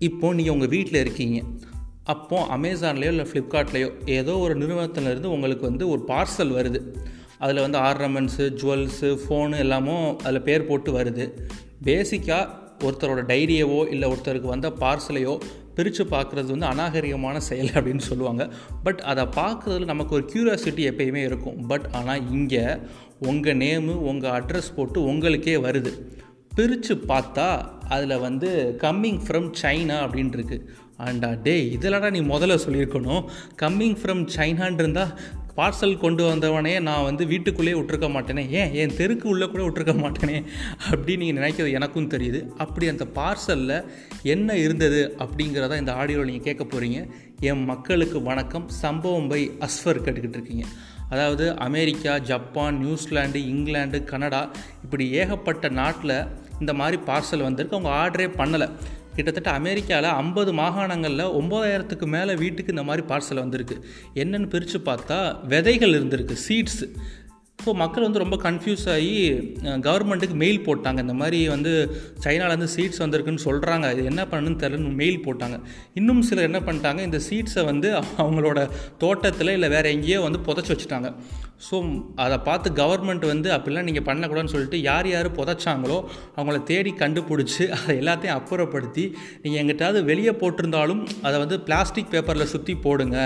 இப்போது நீங்கள் உங்கள் வீட்டில் இருக்கீங்க. அப்போது அமேசான்லேயோ இல்லை ஃப்ளிப்கார்ட்லேயோ ஏதோ ஒரு நிறுவனத்துலேருந்து உங்களுக்கு வந்து ஒரு பார்சல் வருது. அதில் வந்து ஆர்னமெண்ட்ஸு ஜுவல்ஸு ஃபோனு எல்லாமும் அதில் பேர் போட்டு வருது. பேசிக்காக ஒருத்தரோட டைரியவோ இல்லை ஒருத்தருக்கு வந்த பார்சலையோ பிரித்து பார்க்குறது வந்து அநாகரிகமான செயல் அப்படின்னு சொல்லுவாங்க. பட் அதை பார்க்குறதுல நமக்கு ஒரு க்யூரியாசிட்டி எப்பயுமே இருக்கும். பட் ஆனால் இங்கே உங்கள் நேமு உங்கள் அட்ரஸ் போட்டு உங்களுக்கே வருது. பிரித்து பார்த்தா அதில் வந்து கம்மிங் ஃப்ரம் சைனா அப்படின்ட்டுருக்கு அண்டா டே இதெல்லாடா நீ முதல்ல சொல்லியிருக்கணும். கம்மிங் ஃப்ரம் சைனான் இருந்தால் பார்சல் கொண்டு வந்தவனே நான் வந்து வீட்டுக்குள்ளேயே விட்டுருக்க மாட்டேனே. ஏன்? என் தெருக்கு உள்ளே கூட விட்டுருக்க மாட்டேனே. அப்படின்னு நீங்கள் நினைக்கிறது எனக்கும் தெரியுது. அப்படி அந்த பார்சலில் என்ன இருந்தது அப்படிங்கிறத இந்த ஆடியோவில் நீங்கள் கேட்க போகிறீங்க என் மக்களுக்கு வணக்கம். சம்பவம் பை அஸ்ஃபர் கேட்டுக்கிட்டு இருக்கீங்க. அதாவது America Japan New Zealand England Canada இப்படி ஏகப்பட்ட நாட்டில் இந்த மாதிரி பார்சல் வந்திருக்கு. அவங்க ஆர்டரே பண்ணலை. கிட்டத்தட்ட அமெரிக்காவில் ஐம்பது மாகாணங்களில் ஒம்பதாயிரத்துக்கு மேலே வீட்டுக்கு இந்த மாதிரி பார்சல் வந்திருக்கு. என்னென்னு பிரித்து பார்த்தா விதைகள் இருந்திருக்கு சீட்ஸு ஸோ மக்கள் வந்து ரொம்ப கன்ஃபியூஸ் ஆகி கவர்மெண்ட்டுக்கு மெயில் போட்டாங்க. இந்த மாதிரி வந்து சைனாலேருந்து சீட்ஸ் வந்திருக்குன்னு சொல்கிறாங்க இது என்ன பண்ணணும்னு தெரிலன்னு மெயில் போட்டாங்க. இன்னும் சிலர் என்ன பண்ணிட்டாங்க இந்த சீட்ஸை வந்து அவங்களோட தோட்டத்தில் இல்லை வேறு எங்கேயோ வந்து புதைச்சி வச்சுட்டாங்க. ஸோ அதை பார்த்து கவர்மெண்ட் வந்து அப்படிலாம் நீங்கள் பண்ணக்கூடாதுன்னு சொல்லிட்டு யார் யார் புதைச்சாங்களோ அவங்கள தேடி கண்டுபிடிச்சி அதை எல்லாத்தையும் அப்புறப்படுத்தி நீங்கள் எங்கிட்டாவது வெளியே போட்டிருந்தாலும் அதை வந்து பிளாஸ்டிக் பேப்பரில் சுற்றி போடுங்க.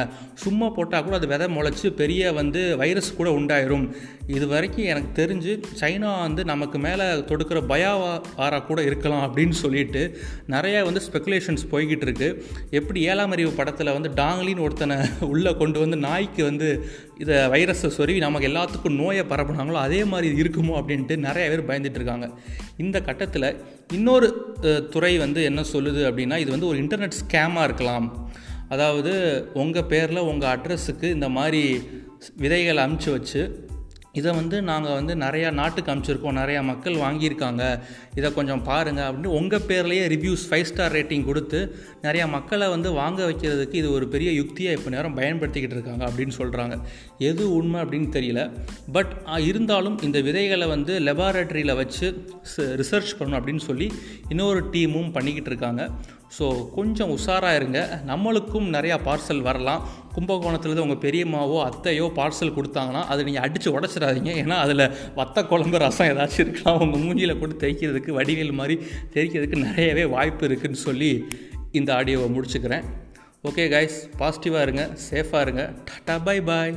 சும்மா போட்டால் கூட அது விதை முளைச்சி பெரிய வந்து வைரஸ் கூட உண்டாயிரும். இது வரைக்கும் எனக்கு தெரிஞ்சு சைனா வந்து நமக்கு மேலே தொடுக்கிற பயாவாரா கூட இருக்கலாம் அப்படின்னு சொல்லிட்டு நிறையா வந்து ஸ்பெகுலேஷன்ஸ் போய்கிட்டு இருக்கு. எப்படி ஏழாம் அறிவு படத்தில் வந்து டாங்லின்னு ஒருத்தனை உள்ளே கொண்டு வந்து நாய்க்கு வந்து இதை வைரஸை சொருவி நமக்கு எல்லாத்துக்கும் நோயை பரப்புனாங்களோ அதே மாதிரி இருக்குமோ அப்படின்ட்டு நிறைய பேர் பயந்துட்டு இருக்காங்க. இந்த கட்டத்தில் இன்னொரு துறை வந்து என்ன சொல்லுது அப்படின்னா இது வந்து ஒரு இன்டர்நெட் ஸ்கேமாக இருக்கலாம். அதாவது உங்கள் பேரில் உங்கள் அட்ரஸுக்கு இந்த மாதிரி விதைகளை அமுச்சு வச்சு இதை வந்து நாங்கள் வந்து நிறையா நாட்டுக்கு அனுப்பிச்சிருக்கோம். நிறையா மக்கள் வாங்கியிருக்காங்க. இதை கொஞ்சம் பாருங்கள் அப்படின்னு உங்கள் பேர்லேயே ரிவ்யூஸ் ஃபைவ் ஸ்டார் ரேட்டிங் கொடுத்து நிறையா மக்களை வந்து வாங்க வைக்கிறதுக்கு இது ஒரு பெரிய யுக்தியாக இப்போ நேரம் பயன்படுத்திக்கிட்டு இருக்காங்க அப்படின்னு சொல்கிறாங்க எது உண்மை அப்படின்னு தெரியல. பட் இருந்தாலும் இந்த விதைகளை வந்து லெபார்டரியில் வச்சு ரிசர்ச் பண்ணணும் அப்படின்னு சொல்லி இன்னொரு டீமும் பண்ணிக்கிட்டு இருக்காங்க. ஸோ கொஞ்சம் உஷாராக இருங்க. நம்மளுக்கும் நிறையா பார்சல் வரலாம். கும்பகோணத்துலேருந்து உங்கள் பெரியம்மாவோ அத்தையோ பார்சல் கொடுத்தாங்கன்னா அதை நீங்கள் அடித்து உடச்சிடாதீங்க. ஏன்னா அதில் வத்த குழம்பு ரசம் ஏதாச்சும் இருக்கலாம் உங்கள் மூஞ்சியில் போட்டு தேய்க்கிறதுக்கு வடிவேல் மாதிரி தேய்க்கிறதுக்கு நிறையவே வாய்ப்பு இருக்குதுன்னு சொல்லி இந்த ஆடியோவை முடிச்சுக்கிறேன். ஓகே கைஸ் பாசிட்டிவாக இருங்க சேஃபாக இருங்க. Tata bye bye